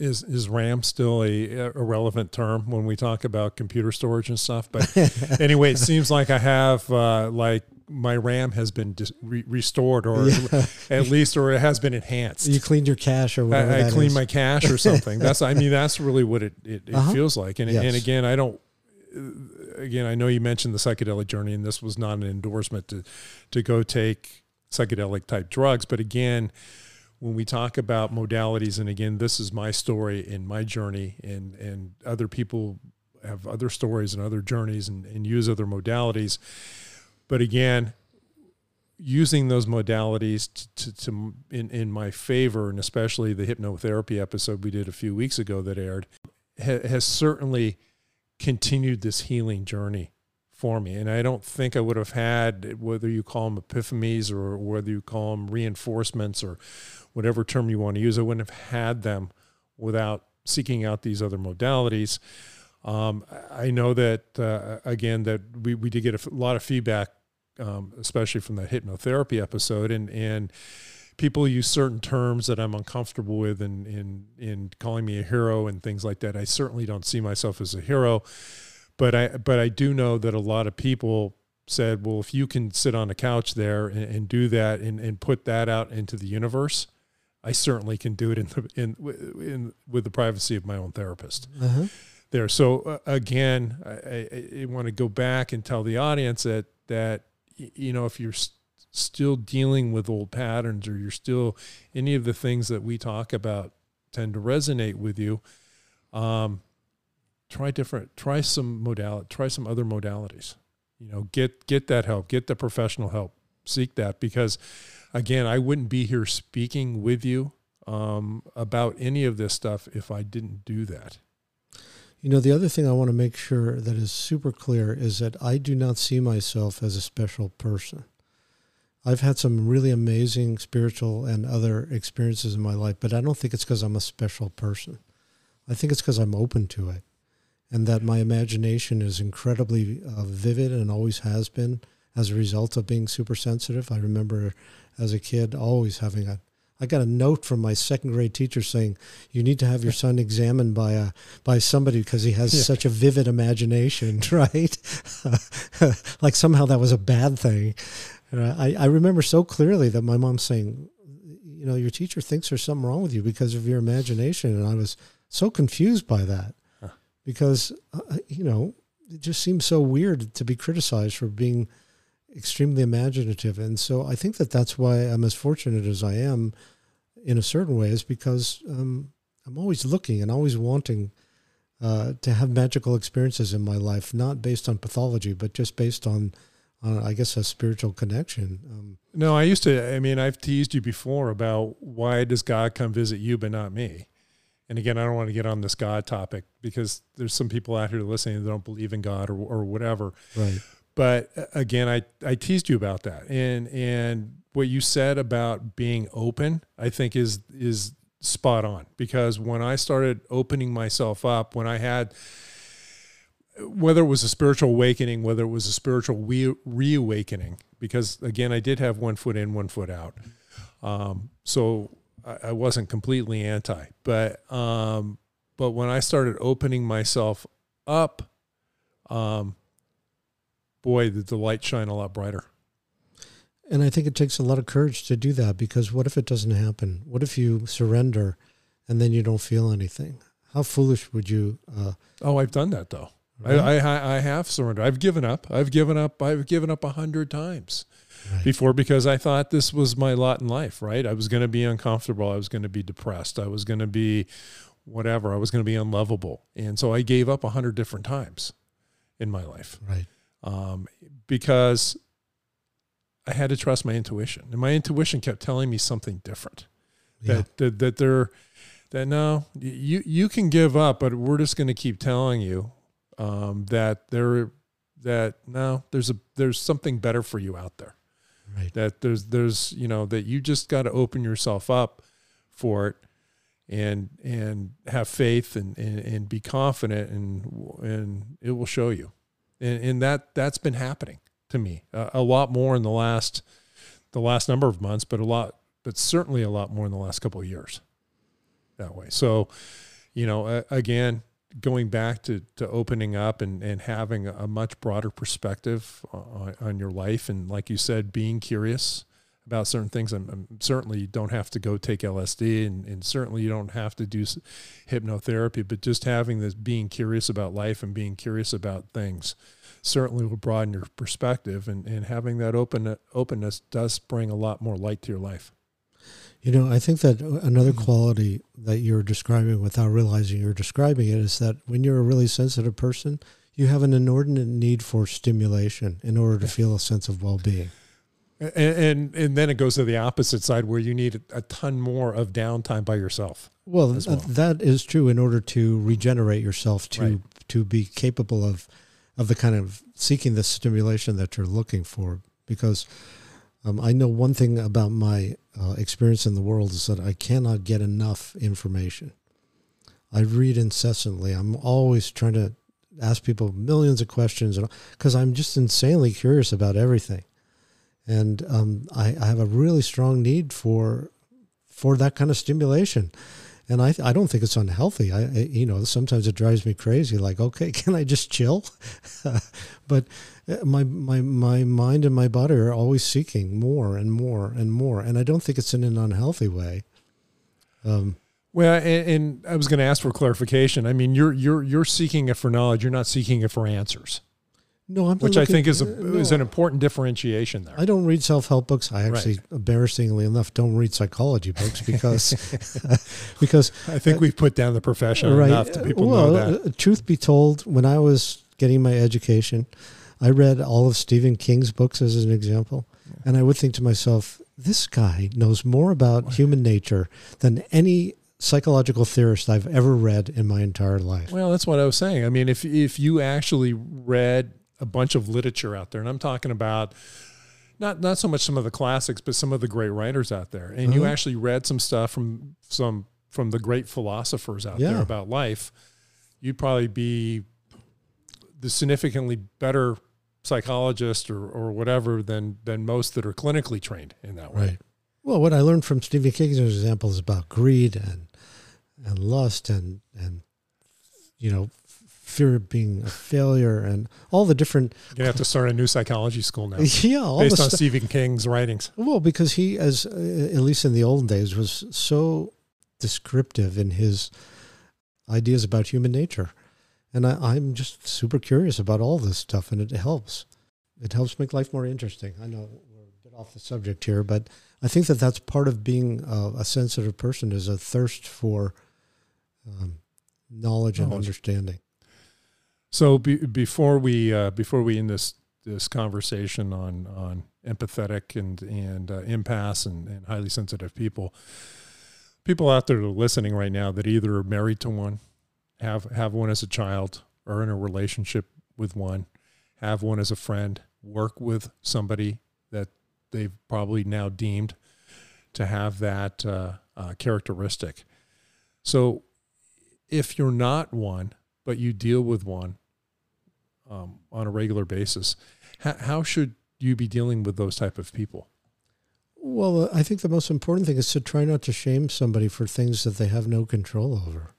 Is is RAM still a, a relevant term when we talk about computer storage and stuff? But anyway, it seems like I have uh, like my RAM has been dis- re- restored, or yeah. at least, or it has been enhanced. You cleaned your cache, or whatever. I, I cleaned my cache or something. That's I mean that's really what it it, it uh-huh. feels like. And yes. and again, I don't again, I know you mentioned the psychedelic journey, and this was not an endorsement to to go take psychedelic type drugs. But again, when we talk about modalities, and again, this is my story and my journey, and and other people have other stories and other journeys and, and use other modalities. But again, using those modalities to, to, to, in, in my favor, and especially the hypnotherapy episode we did a few weeks ago that aired, ha, has certainly continued this healing journey for me. And I don't think I would have had, whether you call them epiphanies or whether you call them reinforcements or whatever term you want to use, I wouldn't have had them without seeking out these other modalities. Um, I know that, uh, again, that we, we did get a lot of feedback, um, especially from the hypnotherapy episode. And, and, people use certain terms that I'm uncomfortable with in, in, in calling me a hero and things like that. I certainly don't see myself as a hero, but I, but I do know that a lot of people said, well, if you can sit on a couch there and, and do that and, and put that out into the universe, I certainly can do it in the, in, in with the privacy of my own therapist. Uh-huh. There. So uh, again, I, I, I want to go back and tell the audience that, that, you know, if you're still dealing with old patterns or you're still any of the things that we talk about tend to resonate with you um, try different try some modality try some other modalities you know get get that help get the professional help seek that because again i wouldn't be here speaking with you um, about any of this stuff if i didn't do that you know the other thing i want to make sure that is super clear is that i do not see myself as a special person I've had some really amazing spiritual and other experiences in my life, but I don't think it's because I'm a special person. I think it's because I'm open to it and that my imagination is incredibly uh, vivid and always has been as a result of being super sensitive. I remember as a kid always having a I got a note from my second grade teacher saying you need to have your son examined by a by somebody because he has yeah. such a vivid imagination, right? like somehow that was a bad thing. I, I remember so clearly that my mom saying, you know, your teacher thinks there's something wrong with you because of your imagination. And I was so confused by that huh. because, uh, you know, it just seems so weird to be criticized for being extremely imaginative. And so I think that that's why I'm as fortunate as I am in a certain way is because um, I'm always looking and always wanting uh, to have magical experiences in my life, not based on pathology, but just based on I guess a spiritual connection. Um, no, I used to. I mean, I've teased you before about why does God come visit you but not me? And again, I don't want to get on this God topic because there's some people out here listening that don't believe in God or, or whatever. Right. But uh, again, I, I teased you about that, and and what you said about being open, I think is is spot on. Because when I started opening myself up, when I had whether it was a spiritual awakening, whether it was a spiritual re- reawakening, because again, I did have one foot in, one foot out. Um, so I, I, wasn't completely anti, but, um, but when I started opening myself up, um, boy, did the light shine a lot brighter. And I think it takes a lot of courage to do that because what if it doesn't happen? What if you surrender and then you don't feel anything? How foolish would you? Uh, oh, I've done that though. Right? I, I I have surrendered. I've given up. I've given up. I've given up a hundred times Right. before because I thought this was my lot in life. Right? I was going to be uncomfortable. I was going to be depressed. I was going to be whatever. I was going to be unlovable, and so I gave up a hundred different times in my life right. Um, because I had to trust my intuition, and my intuition kept telling me something different. Yeah. That that, that they're that no, you you can give up, but we're just going to keep telling you um, that there that no, there's a there's something better for you out there. Right. That there's there's you know that you just got to open yourself up for it and and have faith and, and, and be confident and and it will show you and, and that that's been happening to me a, a lot more in the last the last number of months but a lot but certainly a lot more in the last couple of years that way. So you know uh, again going back to, to opening up and, and having a much broader perspective on, on your life and like you said being curious about certain things. I'm, I'm certainly you don't have to go take LSD, and, and certainly you don't have to do s- hypnotherapy. But just having this, being curious about life and being curious about things, certainly will broaden your perspective. And, and having that open openness does bring a lot more light to your life. You know, I think that uh, another mm-hmm. quality that you're describing without realizing you're describing it is that when you're a really sensitive person, you have an inordinate need for stimulation in order to feel a sense of well-being. And, and and then it goes to the opposite side where you need a, ton more of downtime by yourself. Well, well. that is true in order to regenerate yourself to Right. to be capable of of the kind of seeking the stimulation that you're looking for. Because um, I know one thing about my uh, experience in the world is that I cannot get enough information. I read incessantly. I'm always trying to ask people millions of questions because I'm just insanely curious about everything, and um, I, I have a really strong need for for that kind of stimulation and I, I don't think it's unhealthy. I, you know, sometimes it drives me crazy. Like, okay, can I just chill? but uh, my my my mind and my body are always seeking more and more and more, and I don't think it's in an unhealthy way. Um, Well, and, and I was going to ask for clarification. I mean, you're you're you're seeking it for knowledge. You're not seeking it for answers, no, I'm not which I think is a uh, is an important differentiation there. I don't read self help books. I actually, embarrassingly enough, don't read psychology books because because I think we've put down the profession right. enough to people well, know that. uh, truth be told, when I was getting my education, I read all of Stephen King's books as an example, and I would think to myself, this guy knows more about human nature than any psychological theorist I've ever read in my entire life. Well, that's what I was saying. I mean, if if you actually read a bunch of literature out there, and I'm talking about not not so much some of the classics, but some of the great writers out there, and you Mhm. actually read some stuff from some from the great philosophers out Yeah. there about life, you'd probably be the significantly better psychologist or, or whatever than than most that are clinically trained in that way. Right. Well, what I learned from Stephen King's example is about greed and and lust and and you know fear of being a failure and all the different You're gonna have to start a new psychology school now. Yeah based on Stephen King's writings. well because he as uh, at least in the olden days was so descriptive in his ideas about human nature. And I, I'm just super curious about all this stuff and it helps. It helps make life more interesting. I know we're a bit off the subject here but I think that that's part of being a, a sensitive person is a thirst for um, knowledge and understanding So be, before we uh, before we end this this conversation on on empathetic and and uh, empaths and, and highly sensitive people, people out there listening right now that either are married to one, have have one as a child, or in a relationship with one, have one as a friend, work with somebody that they've probably now deemed to have that uh, uh, characteristic. So, if you're not one, but you deal with one um, on a regular basis, how, how should you be dealing with those type of people? Well, uh, I think the most important thing is to try not to shame somebody for things that they have no control over.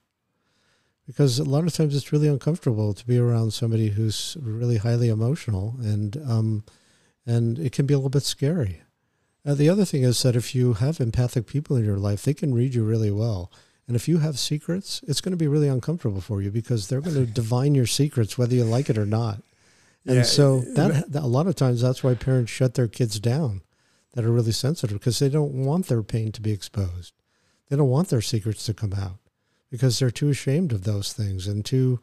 Because a lot of times it's really uncomfortable to be around somebody who's really highly emotional, and um, and it can be a little bit scary. Uh, the other thing is that if you have empathic people in your life, they can read you really well. And if you have secrets, it's going to be really uncomfortable for you because they're going to divine your secrets whether you like it or not. And Yeah, so that, that a lot of times that's why parents shut their kids down that are really sensitive because they don't want their pain to be exposed. They don't want their secrets to come out because they're too ashamed of those things and too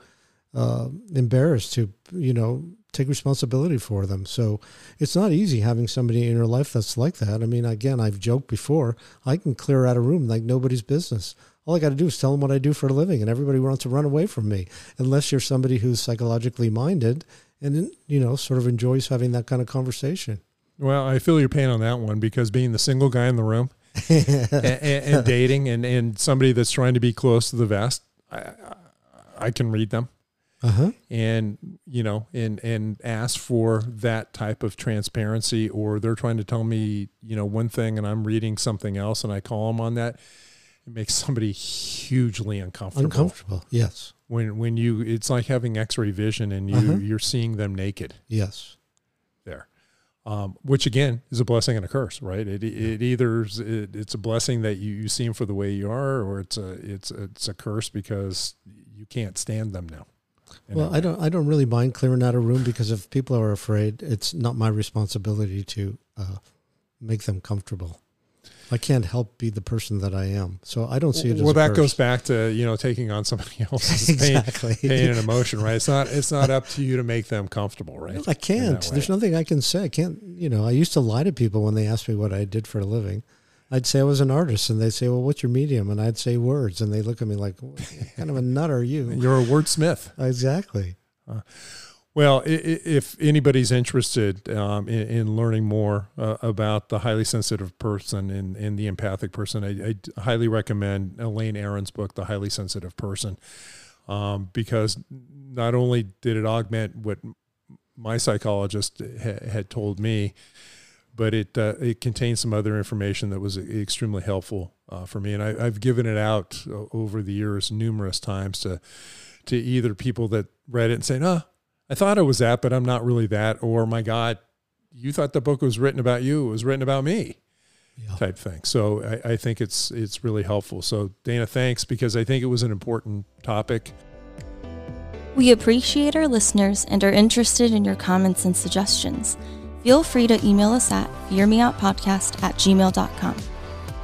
uh, embarrassed to, you know, take responsibility for them. So it's not easy having somebody in your life that's like that. I mean, again, I've joked before, I can clear out a room like nobody's business. All I got to do is tell them what I do for a living, and everybody wants to run away from me, unless you're somebody who's psychologically minded and, you know, sort of enjoys having that kind of conversation. Well, I feel your pain on that one because being the single guy in the room and, and, and dating and, and somebody that's trying to be close to the vest, I, I, I can read them Uh huh. and you know and and ask for that type of transparency or they're trying to tell me you know one thing and I'm reading something else and I call them on that it makes somebody hugely uncomfortable Uncomfortable. Yes. when when you it's like having x-ray vision and you Uh-huh. you're seeing them naked Yes. there um, which again is a blessing and a curse right it, it either it, it's a blessing that you, you see them for the way you are or it's a it's it's a curse because you can't stand them now Well. I don't. I don't really mind clearing out a room because if people are afraid, it's not my responsibility to uh, make them comfortable. I can't help be the person that I am, so I don't see it as well that curse. goes back to you know taking on somebody else's exactly. pain, pain and emotion right it's not it's not up to you to make them comfortable right I can't. There's nothing I can say. I can't. You know, I used to lie to people when they asked me what I did for a living. I'd say I was an artist, and they'd say, "Well, what's your medium?" And I'd say words, and they look at me like, "What kind of a nut are you?" you're a wordsmith exactly. Well, i- i- if anybody's interested um, in, in learning more uh, about the highly sensitive person and, and the empathic person, I highly recommend Elaine Aron's book, The Highly Sensitive Person, um, because not only did it augment what my psychologist ha- had told me, but it uh, it contains some other information that was extremely helpful uh, for me, and I, I've given it out uh, over the years numerous times to to either people that read it and say, "No, I thought it was that, but I'm not really that," or "My God, you thought the book was written about you; it was written about me." Yeah. Type thing. So I, I think it's it's really helpful. So Dana, thanks because I think it was an important topic. We appreciate our listeners and are interested in your comments and suggestions. Feel free to email us at fearmeoutpodcast at gmail.com.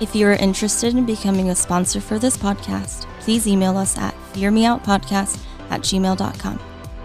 If you are interested in becoming a sponsor for this podcast, please email us at fearmeoutpodcast at gmail.com.